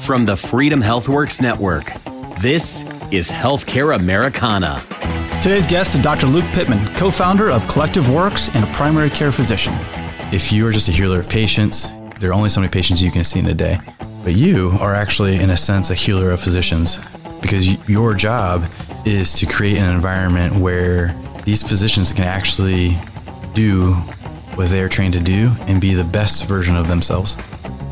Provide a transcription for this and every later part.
from the Freedom HealthWorks Network. This is Healthcare Americana. Today's guest is Dr. Luke Pittman, co founder of Collective Works and a primary care physician. If you are just a healer of patients, there are only so many patients you can see in a day. But you are actually, in a sense, a healer of physicians because your job is to create an environment where these physicians can actually do what they're trained to do and be the best version of themselves.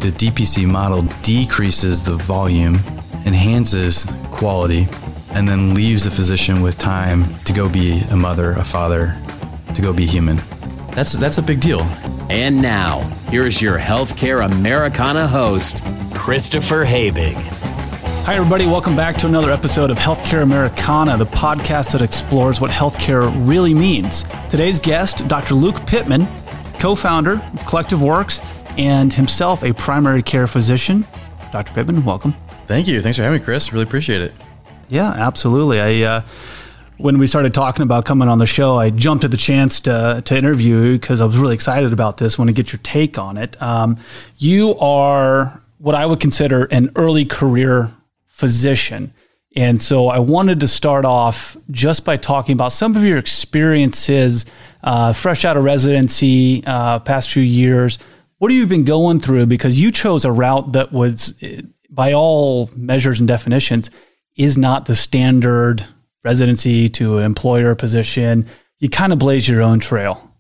The DPC model decreases the volume, enhances quality, and then leaves the physician with time to go be a mother, a father, to go be human. That's that's a big deal. And now, here's your Healthcare Americana host, Christopher Habig. Hi, everybody. Welcome back to another episode of Healthcare Americana, the podcast that explores what healthcare really means. Today's guest, Dr. Luke Pittman, co founder of Collective Works and himself a primary care physician. Dr. Pittman, welcome. Thank you. Thanks for having me, Chris. Really appreciate it. Yeah, absolutely. I, uh, when we started talking about coming on the show, I jumped at the chance to, to interview you because I was really excited about this. Want to get your take on it. Um, you are what I would consider an early career physician. And so I wanted to start off just by talking about some of your experiences, uh, fresh out of residency, uh, past few years. What have you been going through? Because you chose a route that was, by all measures and definitions, is not the standard residency to employer position. You kind of blaze your own trail.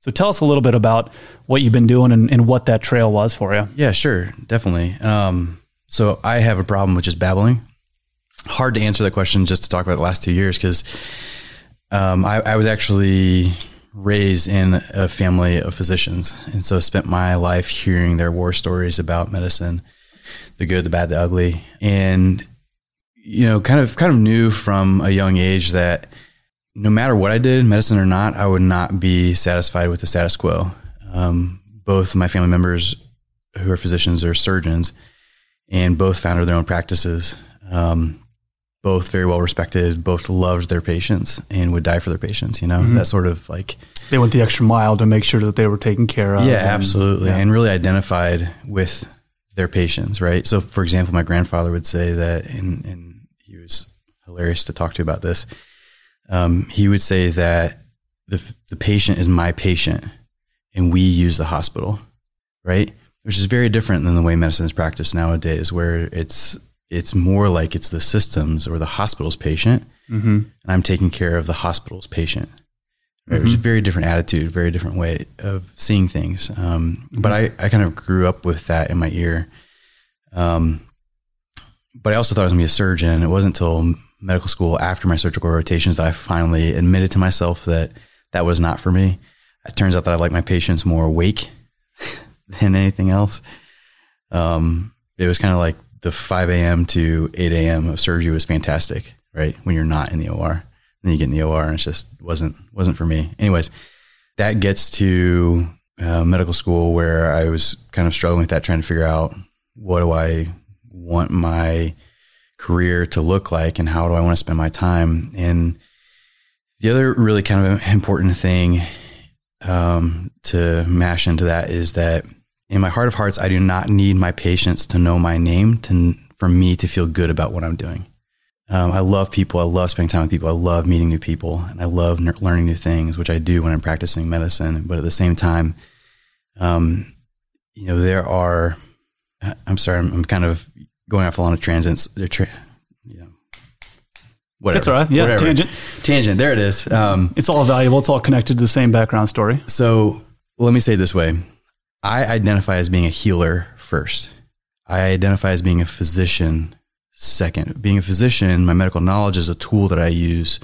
So tell us a little bit about what you've been doing and, and what that trail was for you. Yeah, sure, definitely. Um, so I have a problem with just babbling. Hard to answer that question just to talk about the last two years because um, I, I was actually raised in a family of physicians, and so spent my life hearing their war stories about medicine, the good, the bad, the ugly, and you know, kind of kind of knew from a young age that no matter what I did, medicine or not, I would not be satisfied with the status quo. Um, both my family members who are physicians are surgeons, and both founded their own practices. Um, both very well respected, both loved their patients and would die for their patients. You know, mm-hmm. that sort of like they went the extra mile to make sure that they were taken care of. Yeah, and, absolutely, yeah. and really identified with their patients. Right. So, for example, my grandfather would say that, and, and he was hilarious to talk to about this. Um, he would say that the the patient is my patient, and we use the hospital. Right which is very different than the way medicine is practiced nowadays, where it's it's more like it's the systems or the hospital's patient, mm-hmm. and I'm taking care of the hospital's patient. Right? Mm-hmm. Which is a very different attitude, very different way of seeing things. Um, mm-hmm. But I, I kind of grew up with that in my ear. Um, but I also thought I was going to be a surgeon. It wasn't until medical school after my surgical rotations that I finally admitted to myself that that was not for me. It turns out that I like my patients more awake than anything else. Um, it was kind of like the 5 a.m. to 8 a.m. of surgery was fantastic, right? When you're not in the OR, then you get in the OR, and it just wasn't wasn't for me. Anyways, that gets to uh, medical school where I was kind of struggling with that, trying to figure out what do I want my career to look like, and how do I want to spend my time. And the other really kind of important thing um, to mash into that is that in my heart of hearts, I do not need my patients to know my name to for me to feel good about what I'm doing. Um, I love people. I love spending time with people. I love meeting new people, and I love ner- learning new things, which I do when I'm practicing medicine. But at the same time, um, you know, there are. I'm sorry, I'm, I'm, kind of going off a lot of transits. They're tra- you know, whatever. That's all right. Yeah, whatever. tangent. Tangent. There it is. Um, it's all valuable. It's all connected to the same background story. So let me say it this way I identify as being a healer first. I identify as being a physician second. Being a physician, my medical knowledge is a tool that I use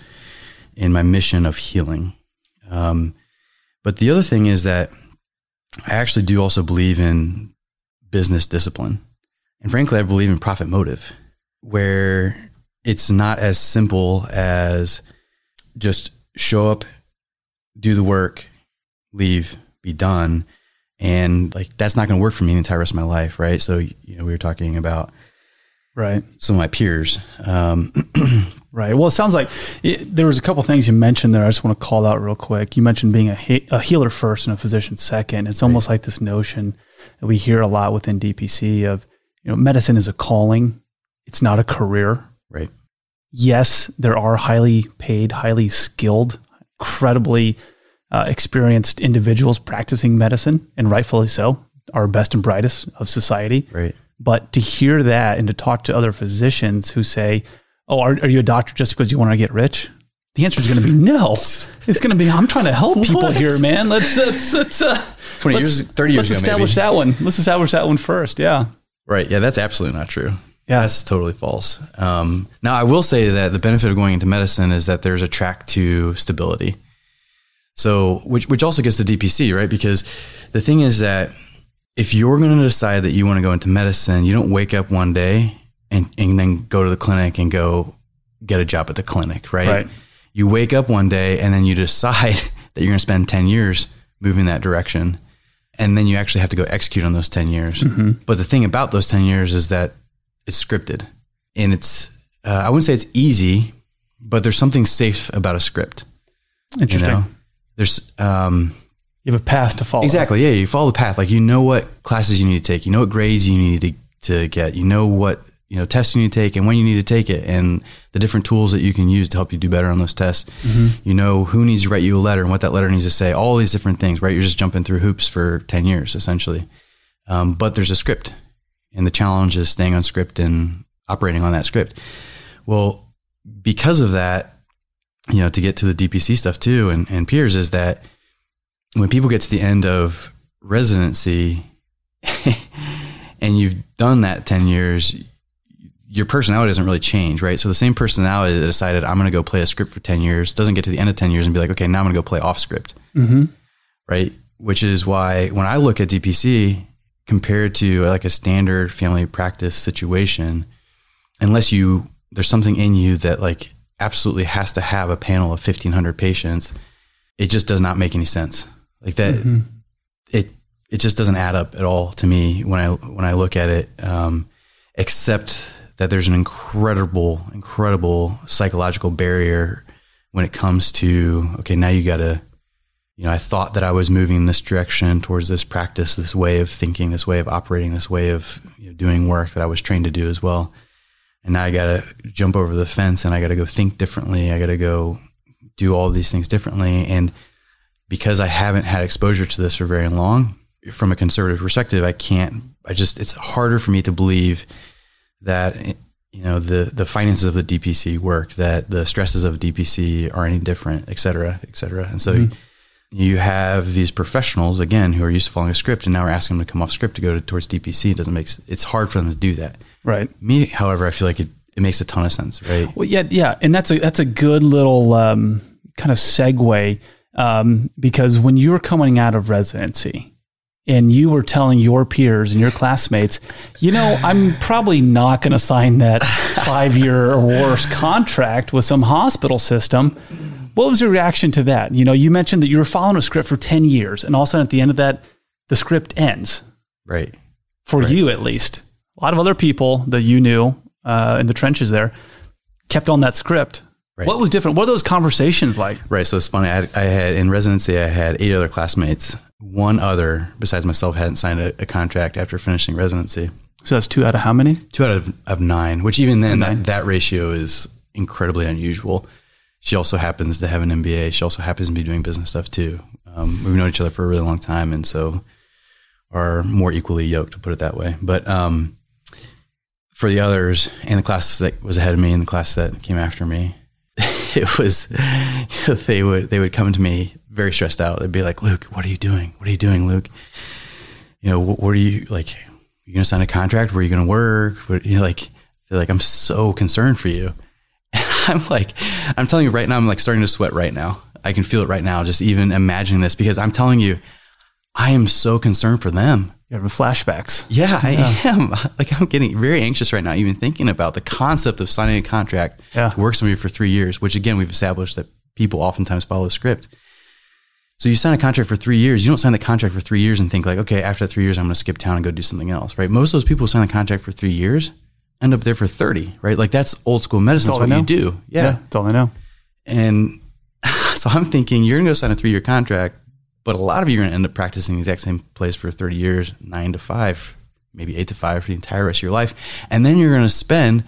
in my mission of healing. Um, but the other thing is that I actually do also believe in business discipline. And frankly, I believe in profit motive, where it's not as simple as just show up, do the work, leave, be done and like that's not going to work for me the entire rest of my life, right? So you know, we were talking about right some of my peers. Um, right. Well, it sounds like it, there was a couple things you mentioned there. I just want to call out real quick. You mentioned being a, he- a healer first and a physician second. It's almost right. like this notion that we hear a lot within DPC of you know, medicine is a calling. It's not a career. Right. Yes, there are highly paid, highly skilled, incredibly uh, experienced individuals practicing medicine, and rightfully so, our best and brightest of society. Right. But to hear that and to talk to other physicians who say, "Oh, are, are you a doctor just because you want to get rich?" The answer is going to be no. It's going to be I'm trying to help people What? here, man. Let's let's let's uh, 20 let's- years, 30 years Let's ago, establish maybe. that one. Let's establish that one first. Yeah. Right. Yeah, that's absolutely not true. Yeah. That's totally false. Um, now, I will say that the benefit of going into medicine is that there's a track to stability. So, which which also gets to DPC, right? Because the thing is that if you're going to decide that you want to go into medicine, you don't wake up one day and, and then go to the clinic and go get a job at the clinic, right? Right. You wake up one day and then you decide that you're going to spend 10 years moving that direction. And then you actually have to go execute on those 10 years. But the thing about those 10 years is that it's scripted and it's, uh, I wouldn't say it's easy, but there's something safe about a script. You Interesting. know, there's, um, You have a path to follow. Exactly. Yeah, you follow the path. Like you know what classes you need to take. You know what grades you need to, to get. You know what you know tests you need to take and when you need to take it, and the different tools that you can use to help you do better on those tests. You know who needs to write you a letter and what that letter needs to say. All these different things. Right. You're just jumping through hoops for ten years essentially. Um, but there's a script, and the challenge is staying on script and operating on that script. Well, because of that, you know, to get to the DPC stuff too, and, and peers is that when people get to the end of residency and you've done that 10 years, your personality doesn't really change, right? So the same personality that decided I'm going to go play a script for 10 years doesn't get to the end of 10 years and be like, okay, now I'm going to go play off script. Mm-hmm. Right. Which is why when I look at DPC compared to like a standard family practice situation, unless you, there's something in you that like absolutely has to have a panel of 1500 patients, it just does not make any sense. Like that, it, it just doesn't add up at all to me when I, when I look at it. Um, except that there's an incredible, incredible psychological barrier when it comes to, okay, now you got to, you know, I thought that I was moving in this direction towards this practice, this way of thinking, this way of operating, this way of you know, doing work that I was trained to do as well. And now I got to jump over the fence and I got to go think differently. I got to go do all these things differently. And because I haven't had exposure to this for very long, from a conservative perspective, I can't, I just, it's harder for me to believe that, you know, the, the finances of the DPC work, that the stresses of DPC are any different, et cetera, et cetera. And so mm-hmm. you have these professionals, again, who are used to following a script and now we're asking them to come off script to go to, towards DPC. It doesn't make, it's hard for them to do that. Right. Me, however, I feel like it, it makes a ton of sense, right? Well, yeah, yeah, and that's a that's a good little um, kind of segue um, because when you were coming out of residency and you were telling your peers and your classmates, you know, I'm probably not going to sign that five year or worse contract with some hospital system. What was your reaction to that? You know, you mentioned that you were following a script for ten years, and all of a sudden at the end of that, the script ends Right. for you at least. A lot of other people that you knew uh, in the trenches there kept on that script. Right. What was different? What are those conversations like? Right. So it's funny. I had, I had in residency, I had eight other classmates. One other besides myself hadn't signed a, a contract after finishing residency. So that's two out of how many? Two out of, of nine, which even then that, that ratio is incredibly unusual. She also happens to have an MBA. She also happens to be doing business stuff too. Um, we've known each other for a really long time, and so are more equally yoked, to put it that way. But um, for the others, and the class that was ahead of me, and the class that came after me, it was they would they would come to me very stressed out. They'd be like, "Luke, what are you doing? What are you doing, Luke? You know, what, what are you like? Are You gonna sign a contract? Where are you gonna work? What, you know, like, they're like, I'm so concerned for you. I'm like, I'm telling you right now, I'm like starting to sweat right now. I can feel it right now, just even imagining this because I'm telling you, I am so concerned for them. You have flashbacks. Yeah, I am. Like I'm getting very anxious right now, even thinking about the concept of signing a contract Yeah. to work somebody for three years, which again we've established that people oftentimes follow a script. So you sign a contract for three years. You don't sign the contract for three years and think like, okay, after that three years, I'm going to skip town and go do something else, right? Most of those people who sign a contract for three years end up there for 30, right? Like that's old school medicine. That's That's all what I you do. Yeah. that's all I know. And so I'm thinking you're going to go sign a three year contract, but a lot of you are going to end up practicing the exact same place for 30 years, nine to five, maybe eight to five for the entire rest of your life. And then you're going to spend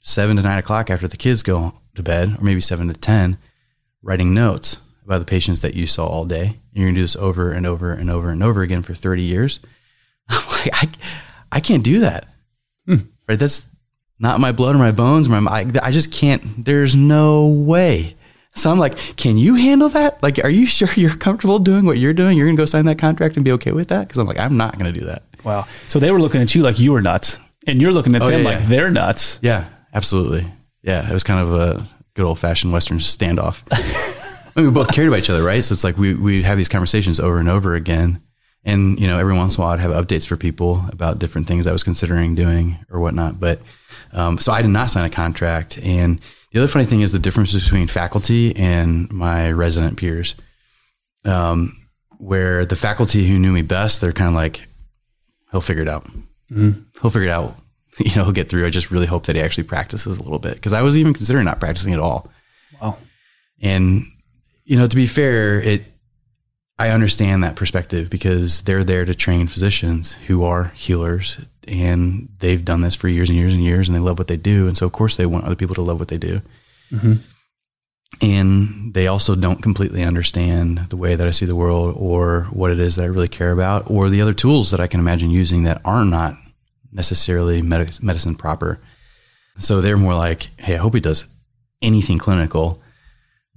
seven to nine o'clock after the kids go to bed, or maybe seven to 10, writing notes about the patients that you saw all day. And you're going to do this over and over and over and over again for 30 years. I'm like, I, I can't do that. Hmm. Right. That's not my blood or my bones. My, I, I just can't, there's no way. So I'm like, can you handle that? Like, are you sure you're comfortable doing what you're doing? You're going to go sign that contract and be okay with that? Cause I'm like, I'm not going to do that. Wow. So they were looking at you like you were nuts and you're looking at oh, them yeah, like yeah. they're nuts. Yeah, absolutely. Yeah. It was kind of a good old fashioned Western standoff. I mean, we both cared about each other, right? So it's like we, we'd have these conversations over and over again. And, you know, every once in a while I'd have updates for people about different things I was considering doing or whatnot. But, um, so I did not sign a contract. And the other funny thing is the difference between faculty and my resident peers. Um, where the faculty who knew me best, they're kind of like, he'll figure it out. Mm-hmm. He'll figure it out. You know, he'll get through. I just really hope that he actually practices a little bit because I was even considering not practicing at all. Wow. And you know, to be fair, it I understand that perspective because they're there to train physicians who are healers and they've done this for years and years and years and they love what they do. And so, of course, they want other people to love what they do. Mm-hmm. And they also don't completely understand the way that I see the world or what it is that I really care about or the other tools that I can imagine using that are not necessarily medicine proper. So they're more like, hey, I hope he does anything clinical.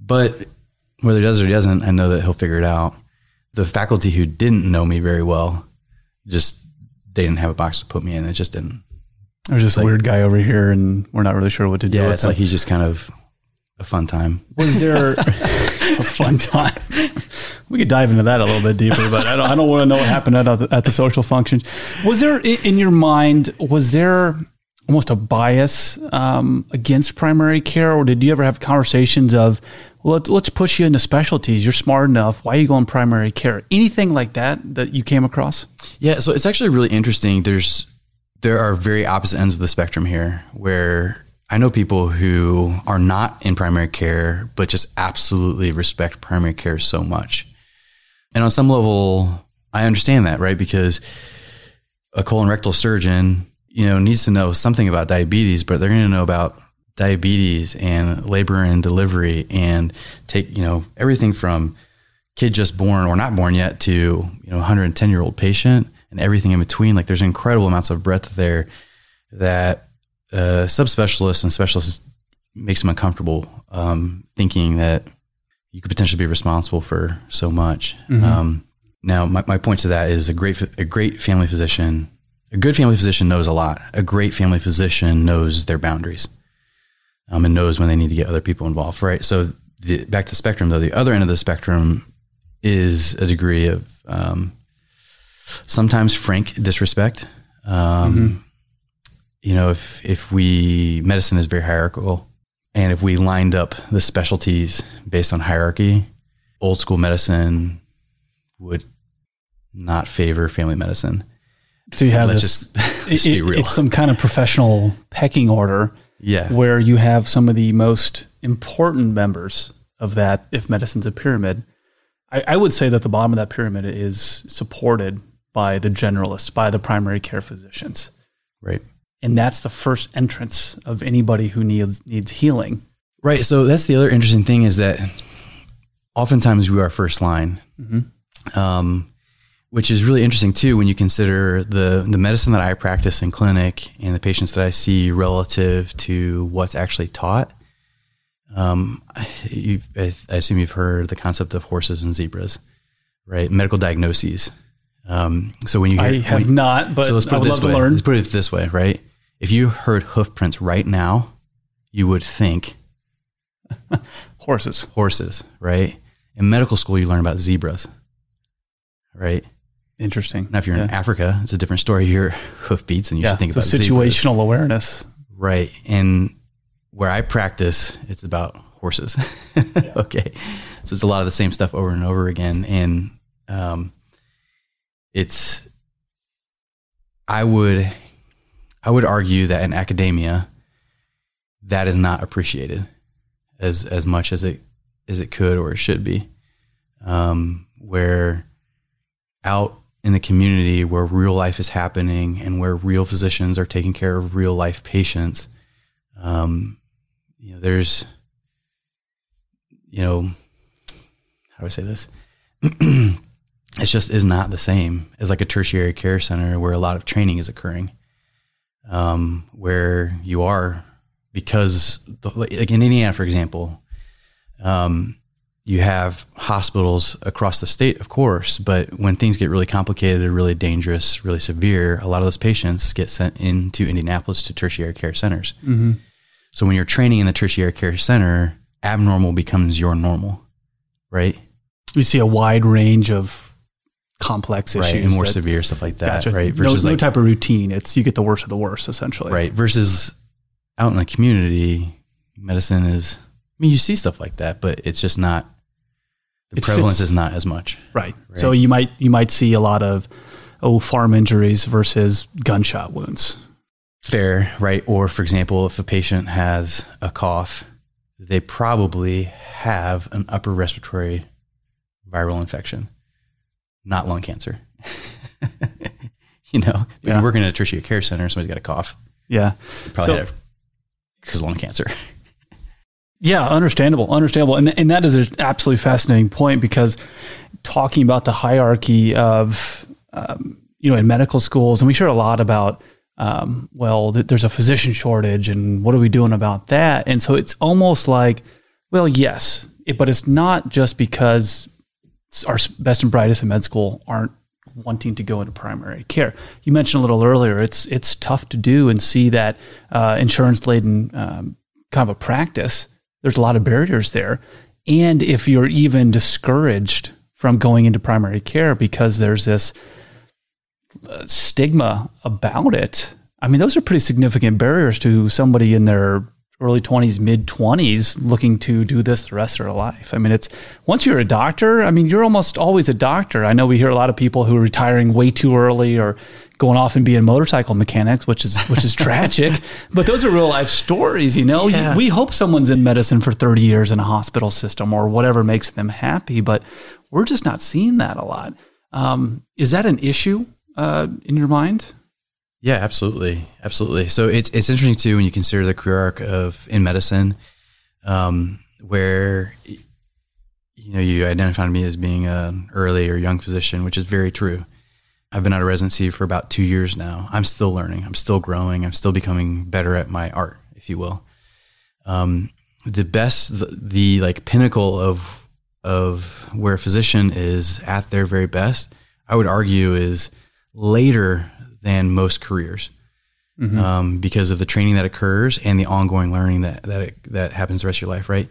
But whether he does or he doesn't, I know that he'll figure it out. The faculty who didn't know me very well, just they didn't have a box to put me in. It just didn't. There's this like, weird guy over here, and we're not really sure what to do. Yeah, it's him. like he's just kind of a fun time. Was there a fun time? We could dive into that a little bit deeper, but I don't, I don't want to know what happened at, at the social functions. Was there in your mind? Was there almost a bias um, against primary care, or did you ever have conversations of, well, let's, let's push you into specialties. You're smart enough. Why are you going primary care? Anything like that that you came across? Yeah, so it's actually really interesting. There's there are very opposite ends of the spectrum here, where I know people who are not in primary care, but just absolutely respect primary care so much. And on some level, I understand that, right? Because a colon rectal surgeon you know, needs to know something about diabetes, but they're going to know about diabetes and labor and delivery and take, you know, everything from kid just born or not born yet to, you know, 110 year old patient and everything in between. Like there's incredible amounts of breadth there that uh, subspecialists and specialists makes them uncomfortable um, thinking that you could potentially be responsible for so much. Mm-hmm. Um, now, my, my point to that is a great a great family physician a good family physician knows a lot. A great family physician knows their boundaries um, and knows when they need to get other people involved, right? So the, back to the spectrum, though, the other end of the spectrum is a degree of um, sometimes frank disrespect. Um, mm-hmm. You know, if if we medicine is very hierarchical, and if we lined up the specialties based on hierarchy, old school medicine would not favor family medicine. So you have Let's this. Just, it, it's some kind of professional pecking order. Yeah. Where you have some of the most important members of that, if medicine's a pyramid. I, I would say that the bottom of that pyramid is supported by the generalists, by the primary care physicians. Right. And that's the first entrance of anybody who needs needs healing. Right. So that's the other interesting thing is that oftentimes we are first line. Mm-hmm. Um, which is really interesting too when you consider the the medicine that I practice in clinic and the patients that I see relative to what's actually taught. Um, I, I, assume you've heard the concept of horses and zebras, right? Medical diagnoses. Um, so when you hear, I have not, but so let's put I would it this love way. to learn. Let's put it this way, right? If you heard hoof prints right now, you would think horses. Horses, right? In medical school, you learn about zebras, right? Interesting. Now, if you're yeah. in Africa, it's a different story. Your hoofbeats, and you yeah, should think about situational zebras. awareness. Right. And where I practice, it's about horses. Yeah. okay. So it's a lot of the same stuff over and over again. And um, it's, I would, I would argue that in academia, that is not appreciated as as much as it as it could or it should be. Um, where out in the community where real life is happening and where real physicians are taking care of real life patients, um, you know, there's, you know, how do I say this? it just is not the same as like a tertiary care center where a lot of training is occurring, um, where you are because the, like in Indiana, for example, um, you have hospitals across the state, of course, but when things get really complicated, or really dangerous, really severe, a lot of those patients get sent into Indianapolis to tertiary care centers. Mm-hmm. So when you're training in the tertiary care center, abnormal becomes your normal, right? You see a wide range of complex issues, right, and more that- severe stuff like that, Gotcha. right? no, no type of routine. It's you get the worst of the worst, essentially. right? Versus out in the community, medicine is. I mean, you see stuff like that, but it's just not. The It prevalence fits- is not as much. Right. So you might you might see a lot of oh farm injuries versus gunshot wounds. Fair, right? Or for example, if a patient has a cough, they probably have an upper respiratory viral infection, not lung cancer. you know, when you're working at a tertiary care center, somebody's got a cough, Yeah. probably So- because lung cancer. Yeah, understandable, understandable, and and that is an absolutely fascinating point because talking about the hierarchy of um, you know in medical schools, and we hear a lot about um, well, th- there's a physician shortage, and what are we doing about that? And so it's almost like, well, yes, it, but it's not just because our best and brightest in med school aren't wanting to go into primary care. You mentioned a little earlier, it's it's tough to do and see that uh, insurance laden um, kind of a practice. There's a lot of barriers there, and if you're even discouraged from going into primary care because there's this uh, stigma about it. I mean, those are pretty significant barriers to somebody in their early 20s, mid 20s looking to do this the rest of their life. I mean, it's once you're a doctor, I mean, you're almost always a doctor. I know we hear a lot of people who are retiring way too early or going off and being motorcycle mechanics, which is which is tragic. But those are real life stories, you know. Yeah. We hope someone's in medicine for 30 years in a hospital system or whatever makes them happy, but we're just not seeing that a lot. Um, is that an issue uh, in your mind? Yeah, absolutely, absolutely. So it's it's interesting too when you consider the career arc of in medicine, um, where you know you identified me as being an early or young physician, which is very true. I've been out of residency for about two years now. I'm still learning. I'm still growing. I'm still becoming better at my art, if you will. Um, the best, the, the like pinnacle of of where a physician is at their very best, I would argue, is later than most careers um, because of the training that occurs and the ongoing learning that that it, that happens the rest of your life, right?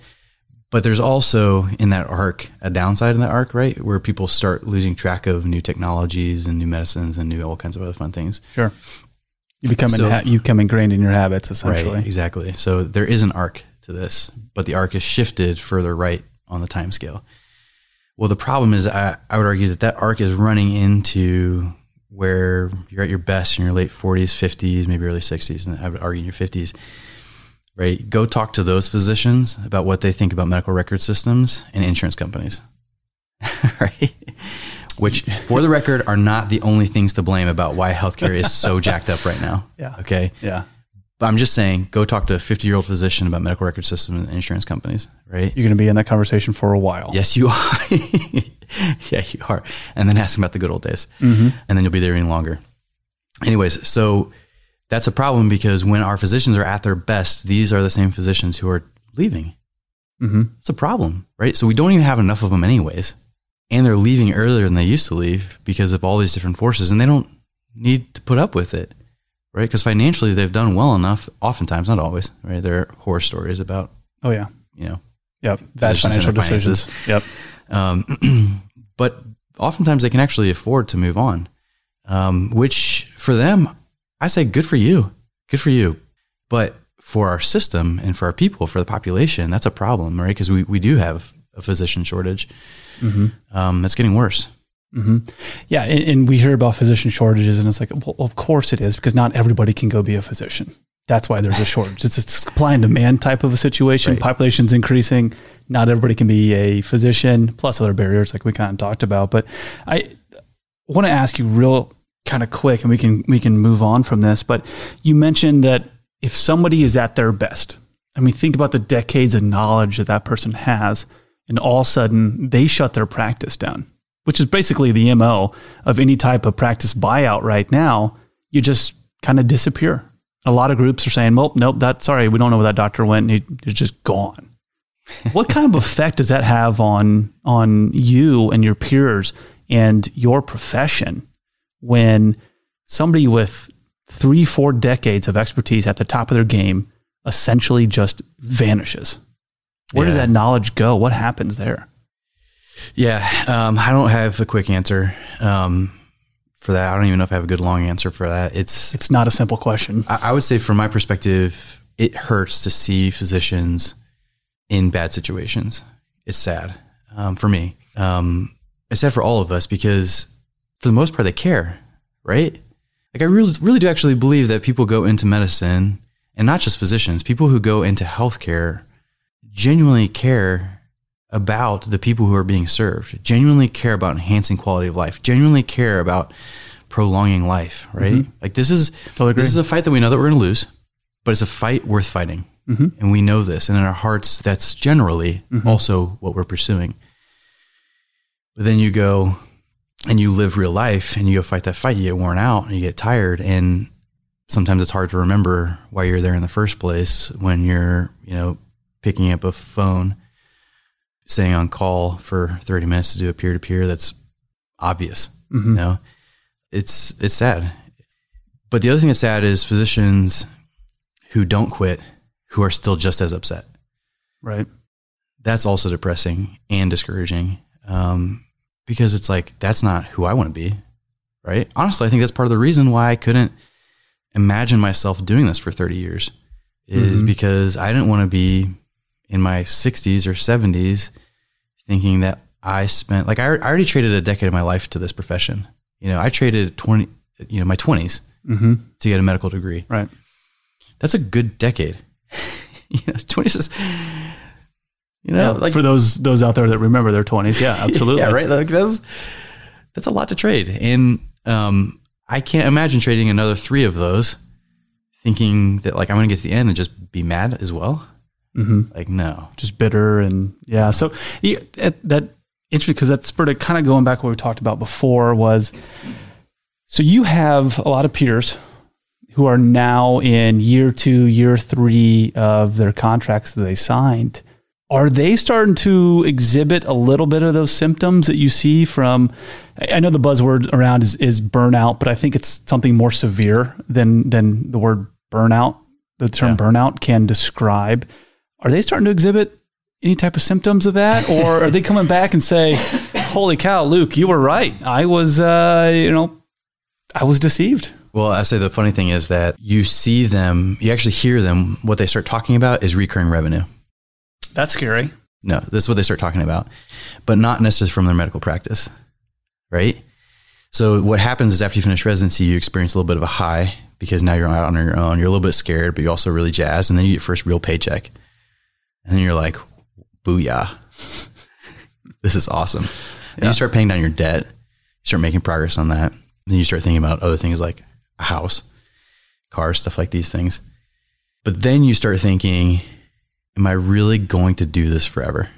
But there's also in that arc a downside in that arc, right, where people start losing track of new technologies and new medicines and new all kinds of other fun things. Sure. You become So- ha- you become ingrained in your habits essentially. Right, exactly. So there is an arc to this, but the arc is shifted further right on the time scale. Well, the problem is, I, I would argue that that arc is running into where you're at your best in your late 40s, 50s, maybe early 60s, and I would argue in your 50s. Right, go talk to those physicians about what they think about medical record systems and insurance companies. right, which, for the record, are not the only things to blame about why healthcare is so jacked up right now. Yeah. Okay. Yeah. But I'm just saying, go talk to a 50 year old physician about medical record systems and insurance companies, right? You're going to be in that conversation for a while. Yes, you are. yeah, you are. And then ask them about the good old days. And then you'll be there even longer. Anyways, so that's a problem because when our physicians are at their best, these are the same physicians who are leaving. Mm-hmm. It's a problem, right? So we don't even have enough of them, anyways. And they're leaving earlier than they used to leave because of all these different forces, and they don't need to put up with it, right? Because financially, they've done well enough, oftentimes, not always, right? There are horror stories about, Oh yeah. you know, Yep. Bad financial decisions. Yep. um, but oftentimes they can actually afford to move on, um, which for them, I say good for you, good for you. But for our system and for our people, for the population, that's a problem, right? Because we, we do have a physician shortage. Um, it's getting worse. Mm-hmm. Yeah, and, and we hear about physician shortages, and it's like, well, of course it is, because not everybody can go be a physician. That's why there's a shortage. It's a supply and demand type of a situation. Right. Population's increasing. Not everybody can be a physician, plus other barriers like we kind of talked about. But I, want to ask you real kind of quick, and we can we can move on from this. But you mentioned that if somebody is at their best, I mean, think about the decades of knowledge that that person has, and all of a sudden they shut their practice down, which is basically the mo of any type of practice buyout right now. You just kind of disappear. A lot of groups are saying, "Well, nope, that's sorry, we don't know where that doctor went. He, he's just gone." what kind of effect does that have on on you and your peers and your profession when somebody with three, four decades of expertise at the top of their game essentially just vanishes? Where does that knowledge go? What happens there? Yeah, um, I don't have a quick answer um, for that. I don't even know if I have a good long answer for that. It's It's not a simple question. I, I would say from my perspective, it hurts to see physicians in bad situations. It's sad um, for me. Um, it's sad for all of us because for the most part they care, right? Like I really, really do actually believe that people go into medicine and not just physicians, people who go into healthcare genuinely care about the people who are being served, genuinely care about enhancing quality of life, genuinely care about prolonging life, right? Mm-hmm. Like this is Totally this is a fight that we know that we're going to lose, but it's a fight worth fighting. Mm-hmm. And we know this, and in our hearts that's generally mm-hmm. also what we're pursuing. But then you go and you live real life and you go fight that fight, you get worn out and you get tired and sometimes it's hard to remember why you're there in the first place when you're, you know, picking up a phone, staying on call for 30 minutes to do a peer to peer that's obvious. You know, it's it's sad. But the other thing that's sad is physicians who don't quit, who are still just as upset. Right. That's also depressing and discouraging um, because it's like that's not who I want to be, right? Honestly, I think that's part of the reason why I couldn't imagine myself doing this for 30 years is because I didn't want to be in my 60s or 70s thinking that I spent like I, I already traded a decade of my life to this profession. You know, I traded 20, you know, my 20s Mm-hmm. to get a medical degree. Right. That's a good decade. you know, 20s is, you know, Yeah, like for those those out there that remember their twenties, yeah, absolutely. yeah, right. Like that's that's a lot to trade, and um, I can't imagine trading another three of those, thinking that like I'm going to get to the end and just be mad as well. Mhm. Like no, just bitter and yeah. So yeah, that, that interesting because that spurred it kind of going back what we talked about before was so you have a lot of peers who are now in year two, year three of their contracts that they signed. Are they starting to exhibit a little bit of those symptoms that you see from? I I know the buzzword around is, is burnout, but I think it's something more severe than than the word burnout. The term Yeah. burnout can describe. Are they starting to exhibit any type of symptoms of that, or are they coming back and say, "Holy cow, Luke, you were right. I was, uh, you know, I was deceived." Well, I say the funny thing is that you see them, you actually hear them. What they start talking about is recurring revenue. That's scary. No, this is what they start talking about, but not necessarily from their medical practice, right? So what happens is after you finish residency, you experience a little bit of a high because now you're out on your own. You're a little bit scared, but you're also really jazzed, and then you get your first real paycheck, and then you're like, "Booyah! this is awesome." And you start paying down your debt. You start making progress on that. Then you start thinking about other things like a house, cars, stuff like these things. But then you start thinking, am I really going to do this forever?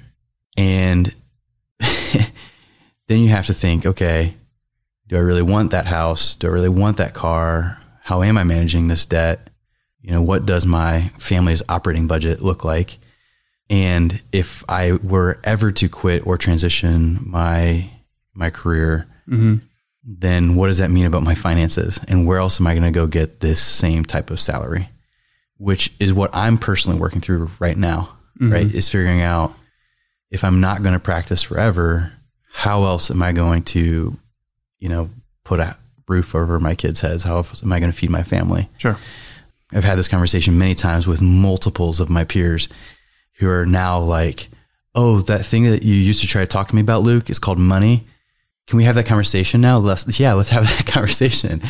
And then you have to think, okay, do I really want that house? Do I really want that car? How am I managing this debt? You know, what does my family's operating budget look like? And if I were ever to quit or transition my my career, mm-hmm. then what does that mean about my finances? And where else am I going to go get this same type of salary? Which is what I'm personally working through right now, mm-hmm. right? Is figuring out if I'm not going to practice forever, how else am I going to, you know, put a roof over my kids' heads? How else am I going to feed my family? Sure. I've had this conversation many times with multiples of my peers who are now like, "Oh, that thing that you used to try to talk to me about, Luke, is called money. Can we have that conversation now? Let's yeah, let's have that conversation.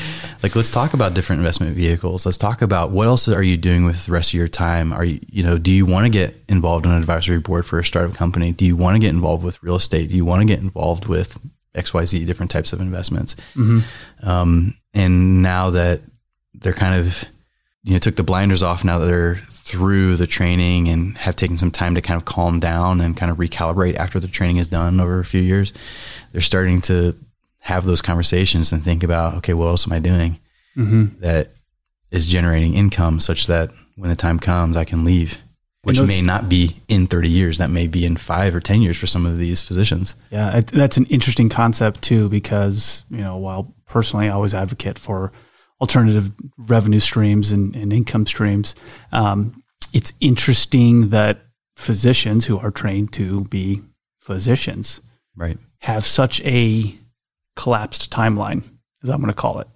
Like, let's talk about different investment vehicles. Let's talk about what else are you doing with the rest of your time? Are you you know, do you want to get involved in an advisory board for a startup company? Do you want to get involved with real estate? Do you want to get involved with XYZ different types of investments. Um, and now that they're kind of, you know, took the blinders off now that they're through the training and have taken some time to kind of calm down and kind of recalibrate after the training is done over a few years, they're starting to have those conversations and think about, okay, what else am I doing mm-hmm. that is generating income such that when the time comes, I can leave, which those- may not be in 30 years. That may be in five or 10 years for some of these physicians. Yeah, that's an interesting concept too, because you know, while personally I always advocate for alternative revenue streams and, and income streams, um, it's interesting that physicians who are trained to be physicians Right. have such a collapsed timeline, as I'm going to call it.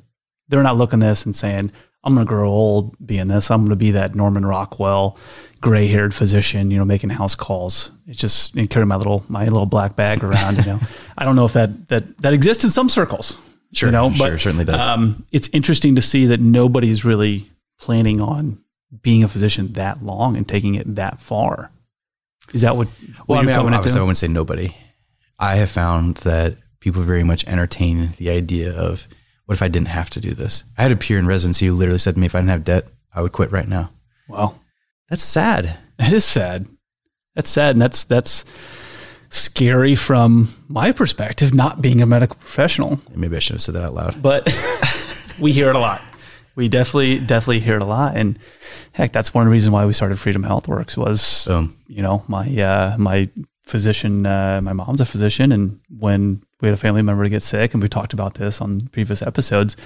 They're not looking at this and saying, I'm going to grow old being this. I'm going to be that Norman Rockwell, gray haired physician, you know, making house calls. It's just and carry my little my little black bag around. You know, I don't know if that that that exists in some circles. Sure, you know, sure, but certainly does. Um, it's interesting to see that nobody's really planning on being a physician that long and taking it that far. Is that what? what Well, I you're mean, coming obviously, I wouldn't say nobody. I have found that people very much entertain the idea of what if I didn't have to do this? I had a peer in residency who literally said to me, if I didn't have debt, I would quit right now. Well, That's sad. That is sad. That's sad, and that's that's scary from my perspective, not being a medical professional. Maybe I should have said that out loud. But we hear it a lot. We definitely definitely hear it a lot, and heck, that's one of the reasons why we started Freedom Health Works was Boom. you know my uh, my physician, uh, my mom's a physician, and when we had a family member get sick, and we talked about this on previous episodes.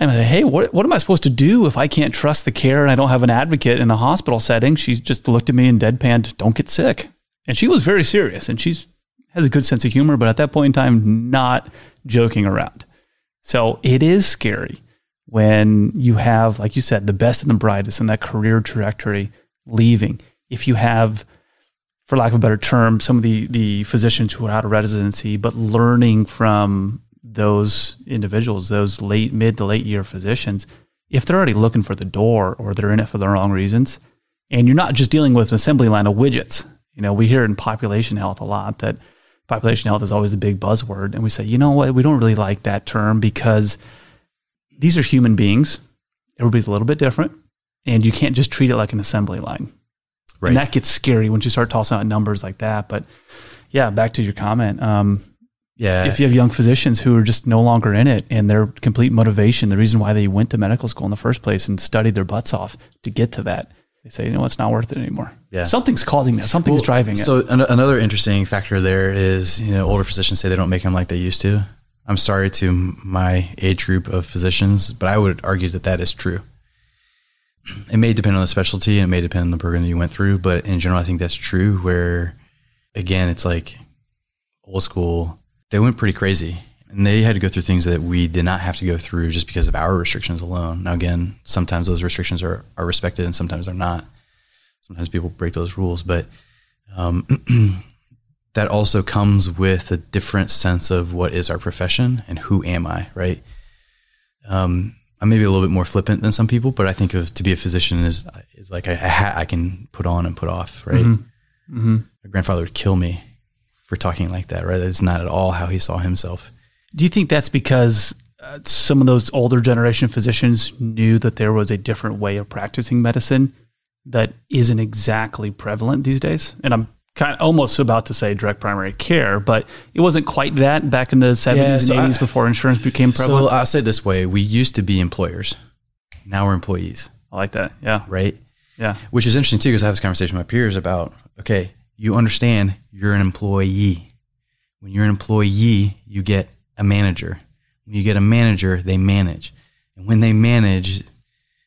I'm like, hey, what, what am I supposed to do if I can't trust the care and I don't have an advocate in a hospital setting? She just looked at me and deadpanned, don't get sick. And she was very serious and she's has a good sense of humor, but at that point in time, not joking around. So it is scary when you have, like you said, the best and the brightest in that career trajectory leaving. If you have, for lack of a better term, some of the the physicians who are out of residency, but learning from those individuals, those late, mid to late year physicians, if they're already looking for the door or they're in it for the wrong reasons, and you're not just dealing with an assembly line of widgets. You know, we hear in population health a lot that population health is always the big buzzword, and we say, you know what, we don't really like that term because these are human beings. Everybody's a little bit different, and you can't just treat it like an assembly line. Right. And that gets scary once you start tossing out numbers like that. But yeah, back to your comment. Um, Yeah. if you have young physicians who are just no longer in it and their complete motivation, the reason why they went to medical school in the first place and studied their butts off to get to that, they say, you know, it's not worth it anymore. Yeah. Something's causing that. Something's Well, driving it. So an- another interesting factor there is, you know, older physicians say they don't make them like they used to. I'm sorry to my age group of physicians, but I would argue that that is true. It may depend on the specialty and it may depend on the program that you went through, but in general, I think that's true. Where again, it's like old school, they went pretty crazy and they had to go through things that we did not have to go through just because of our restrictions alone. Now, again, sometimes those restrictions are, are respected and sometimes they're not. Sometimes people break those rules, but um, that also comes with a different sense of what is our profession and who am I, right? Um, I'm maybe a little bit more flippant than some people, but I think of to be a physician is is like a, a hat I can put on and put off, right? Mm-hmm. My grandfather would kill me for talking like that, right? That's not at all how he saw himself. Do you think that's because uh, some of those older generation physicians knew that there was a different way of practicing medicine that isn't exactly prevalent these days? And I'm kind of almost about to say direct primary care, but it wasn't quite that back in the 70s Yeah, so and 80s I- before insurance became prevalent. So I'll say this way: we used to be employers, now we're employees, I like that. Yeah. right? Yeah. Which is interesting too, because I have this conversation with my peers about, okay, you understand you're an employee. When you're an employee, you get a manager. When you get a manager, they manage. And when they manage,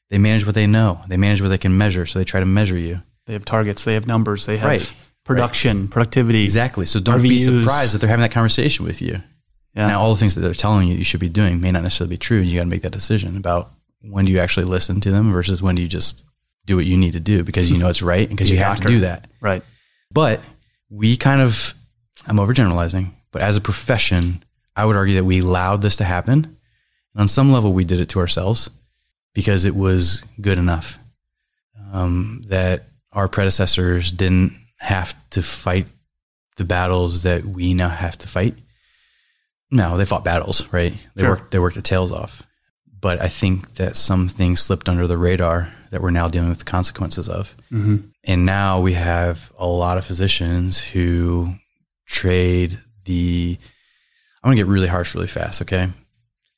they manage what they know. They manage what they can measure. So they try to measure you. They have targets, they have numbers, they have Right. production, productivity. Exactly. So don't be surprised that they're having that conversation with you. Yeah. Now, all the things that they're telling you you should be doing may not necessarily be true. You got to make that decision about when do you actually listen to them versus when do you just do what you need to do because you know it's right and because you have to do that. right. But we kind of, I'm overgeneralizing, but as a profession, I would argue that we allowed this to happen. And on some level, we did it to ourselves because it was good enough. Um, that our predecessors didn't have to fight the battles that we now have to fight. No, they fought battles, right? They Sure. worked they worked their tails off. But I think that some things slipped under the radar that we're now dealing with the consequences of. And now we have a lot of physicians who trade the. I'm gonna get really harsh really fast. Okay,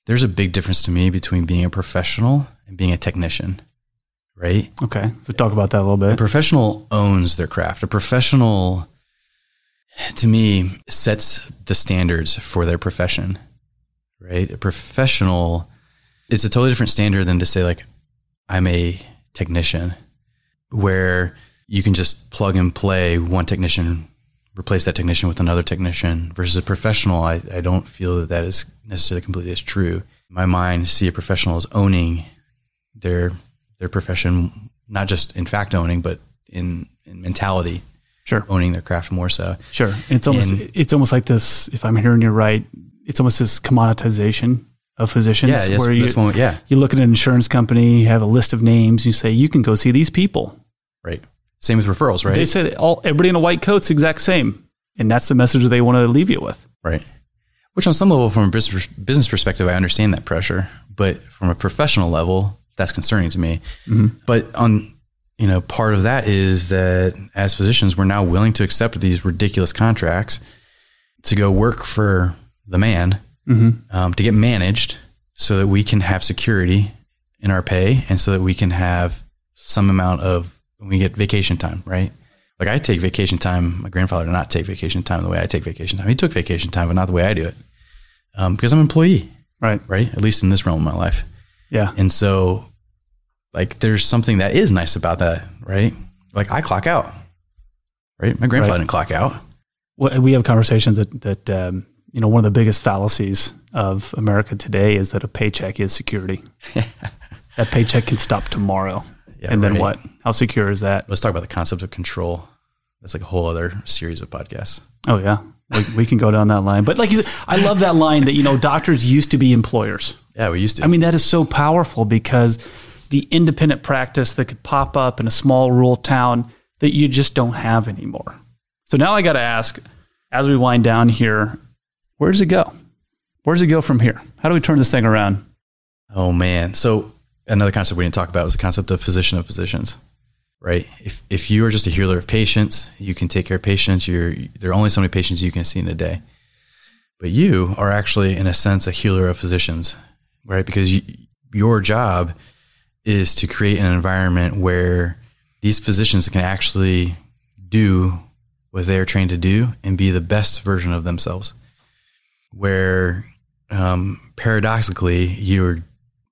there's a big difference to me between being a professional and being a technician, right? Okay. So talk about that a little bit. A professional owns their craft. A professional, to me, sets the standards for their profession, right? A professional, it's a totally different standard than to say, like, I'm a technician, where you can just plug and play one technician, replace that technician with another technician versus a professional. I, I don't feel that that is necessarily completely as true. In my mind, see a professional as owning their their profession, not just in fact owning, but in, in mentality, Sure. owning their craft more so. Sure. And it's almost And- it's almost like this. If I'm hearing you right, it's almost this commoditization of physicians, Yeah, yes, where you one, yeah, you look at an insurance company, you have a list of names, you say you can go see these people. right. Same with referrals, right? They say that all everybody in a white coat's exact same, and that's the message that they want to leave you with. Right. Which, on some level, from a business business perspective, I understand that pressure, but from a professional level, that's concerning to me. But on you know, part of that is that as physicians, we're now willing to accept these ridiculous contracts to go work for the man, um, to get managed, so that we can have security in our pay, and so that we can have some amount of we get vacation time, right? Like I take vacation time. My grandfather did not take vacation time the way I take vacation time. He took vacation time, but not the way I do it, um, because I'm an employee, Right. right? At least in this realm of my life. Yeah. And so, like, there's something that is nice about that, right? Like, I clock out, right? My grandfather Right. didn't clock out. Well, we have conversations that that um, you know one of the biggest fallacies of America today is that a paycheck is security. that paycheck can stop tomorrow, Yeah, and then right. what? How secure is that? Let's talk about the concept of control. That's like a whole other series of podcasts. Oh yeah, we, we can go down that line. But like you said, I love that line that you know doctors used to be employers. Yeah, we used to. I mean, that is so powerful because the independent practice that could pop up in a small rural town that you just don't have anymore. So now I got to ask, as we wind down here, where does it go? Where does it go from here? How do we turn this thing around? Oh man. So another concept we didn't talk about was the concept of physician of physicians. Right. If if you are just a healer of patients, you can take care of patients. You're there are only so many patients you can see in a day. But you are actually, in a sense, a healer of physicians, right? Because you, your job is to create an environment where these physicians can actually do what they are trained to do and be the best version of themselves. Where um, paradoxically, you're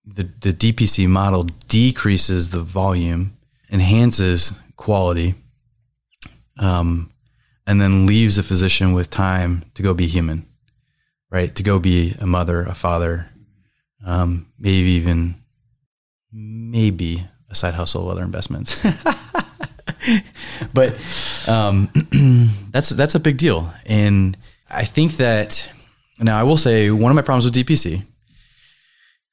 the, the DPC model decreases the volume, enhances quality, um, and then leaves a physician with time to go be human, right? To go be a mother, a father, um, maybe even maybe a side hustle of other investments. but um, that's that's a big deal, and I think that now I will say one of my problems with DPC.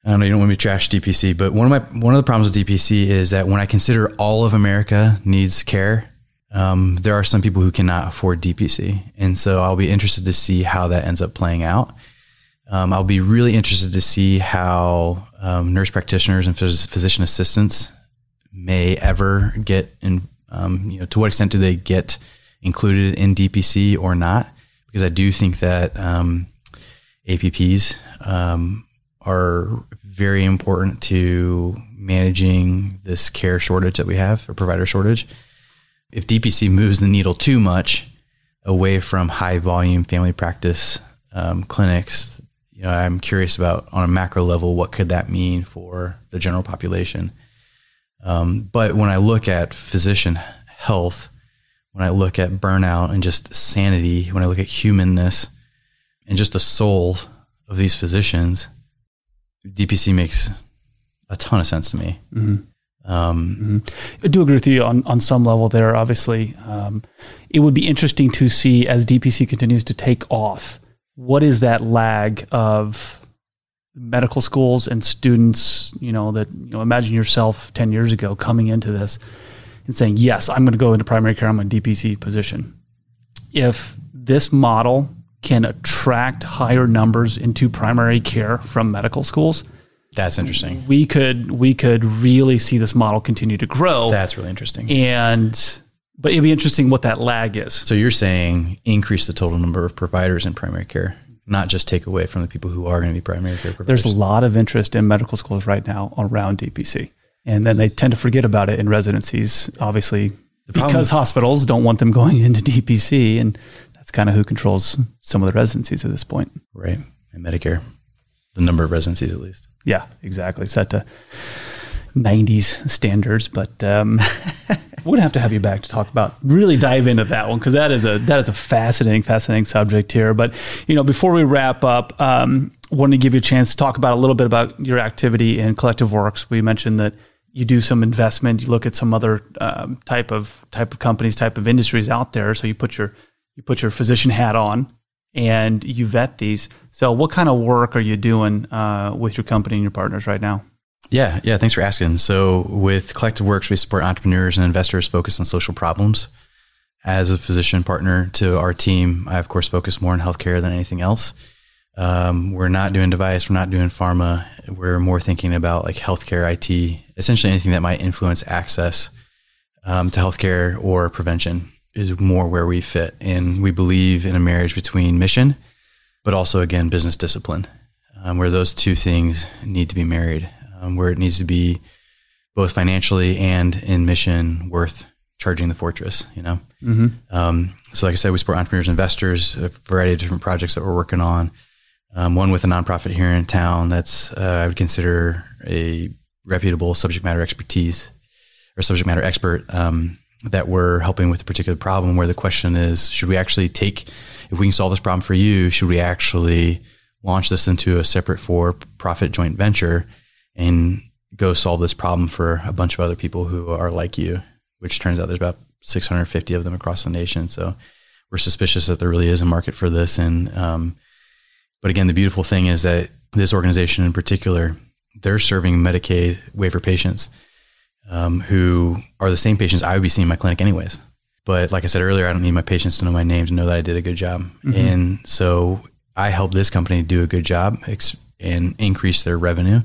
I don't know you don't want me to trash DPC, but one of my one of the problems with DPC is that when I consider all of America needs care, um, there are some people who cannot afford DPC, and so I'll be interested to see how that ends up playing out. Um, I'll be really interested to see how um, nurse practitioners and phys- physician assistants may ever get in. Um, you know, to what extent do they get included in DPC or not? Because I do think that um, APPs um, are very important to managing this care shortage that we have, or provider shortage. If DPC moves the needle too much away from high volume family practice um, clinics, you know, I'm curious about on a macro level what could that mean for the general population. Um, but when I look at physician health, when I look at burnout and just sanity, when I look at humanness and just the soul of these physicians, DPC makes a ton of sense to me. Um, I do agree with you on, on some level there. Obviously, um, it would be interesting to see as DPC continues to take off. What is that lag of medical schools and students? You know that you know. Imagine yourself ten years ago coming into this and saying, "Yes, I'm going to go into primary care. I'm a DPC position." If this model can attract higher numbers into primary care from medical schools, That's interesting. we could we could really see this model continue to grow. That's really interesting. and but it'd be interesting what that lag is. So you're saying increase the total number of providers in primary care, not just take away from the people who are going to be primary care providers. There's a lot of interest in medical schools right now around DPC. And then they tend to forget about it in residencies, obviously, because hospitals don't want them going into DPC. And that's kind of who controls some of the residencies at this point. right and Medicare, the number of residencies at least. Yeah, exactly. Set to 90s standards. But um, would have to have you back to talk about really dive into that one because that is a that is a fascinating fascinating subject here. But you know, before we wrap up, um, wanted to give you a chance to talk about a little bit about your activity in Collective Works. We mentioned that you do some investment. You look at some other um, type of type of companies, type of industries out there. So you put your you put your physician hat on and you vet these. So what kind of work are you doing uh, with your company and your partners right now? Yeah, yeah. Thanks for asking. So, with Collective Works, we support entrepreneurs and investors focused on social problems. As a physician partner to our team, I of course focus more on healthcare than anything else. Um, we're not doing device, we're not doing pharma. We're more thinking about like healthcare, IT, essentially anything that might influence access um, to healthcare or prevention is more where we fit. And we believe in a marriage between mission, but also again business discipline, um, where those two things need to be married um, where it needs to be both financially and in mission worth charging the fortress, you know? Mm-hmm. Um, so like I said, we support entrepreneurs, investors, a variety of different projects that we're working on. Um, one with a nonprofit here in town that's, uh, I would consider a reputable subject matter expertise or subject matter expert, um, that we're helping with a particular problem where the question is, should we actually take, if we can solve this problem for you, should we actually launch this into a separate for profit joint venture and go solve this problem for a bunch of other people who are like you, which turns out there's about 650 of them across the nation. So we're suspicious that there really is a market for this. And, um, but again, the beautiful thing is that this organization in particular, they're serving Medicaid waiver patients um, who are the same patients I would be seeing in my clinic anyways. But like I said earlier, I don't need my patients to know my name to know that I did a good job. Mm-hmm. And so I help this company do a good job ex- and increase their revenue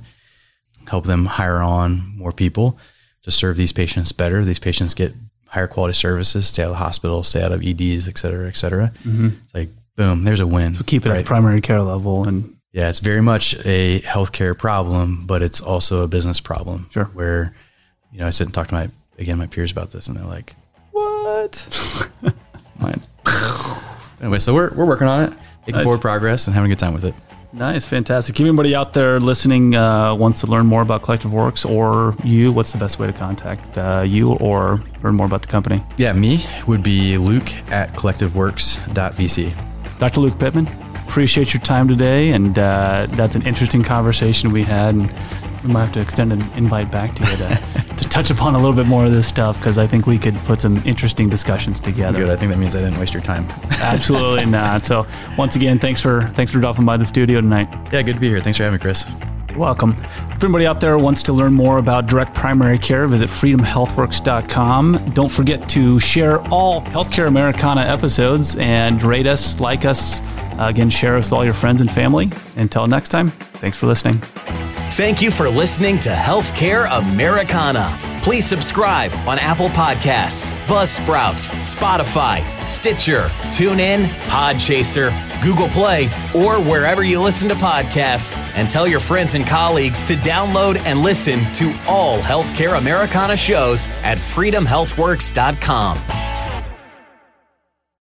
help them hire on more people to serve these patients better. These patients get higher quality services, stay out of the hospital, stay out of EDs, et cetera, et cetera. Mm-hmm. It's like, boom, there's a win. So keep it right? at the primary care level. And yeah, it's very much a healthcare problem, but it's also a business problem. Sure. Where, you know, I sit and talk to my, again, my peers about this and they're like, what? anyway, so we're, we're working on it, making nice. forward progress and having a good time with it. Nice, fantastic. If anybody out there listening uh, wants to learn more about Collective Works or you, what's the best way to contact uh, you or learn more about the company? Yeah, me would be luke at collectiveworks.vc. Dr. Luke Pittman, appreciate your time today. And uh, that's an interesting conversation we had. And we might have to extend an invite back to you to, to touch upon a little bit more of this stuff because I think we could put some interesting discussions together. Good. I think that means I didn't waste your time. Absolutely not. So once again, thanks for thanks for dropping by the studio tonight. Yeah, good to be here. Thanks for having me, Chris. You're welcome. If anybody out there wants to learn more about direct primary care, visit freedomhealthworks.com. Don't forget to share all Healthcare Americana episodes and rate us, like us. Uh, again, share us with all your friends and family. Until next time, thanks for listening. Thank you for listening to Healthcare Americana. Please subscribe on Apple Podcasts, Buzzsprout, Spotify, Stitcher, TuneIn, Podchaser, Google Play, or wherever you listen to podcasts. And tell your friends and colleagues to download and listen to all Healthcare Americana shows at freedomhealthworks.com.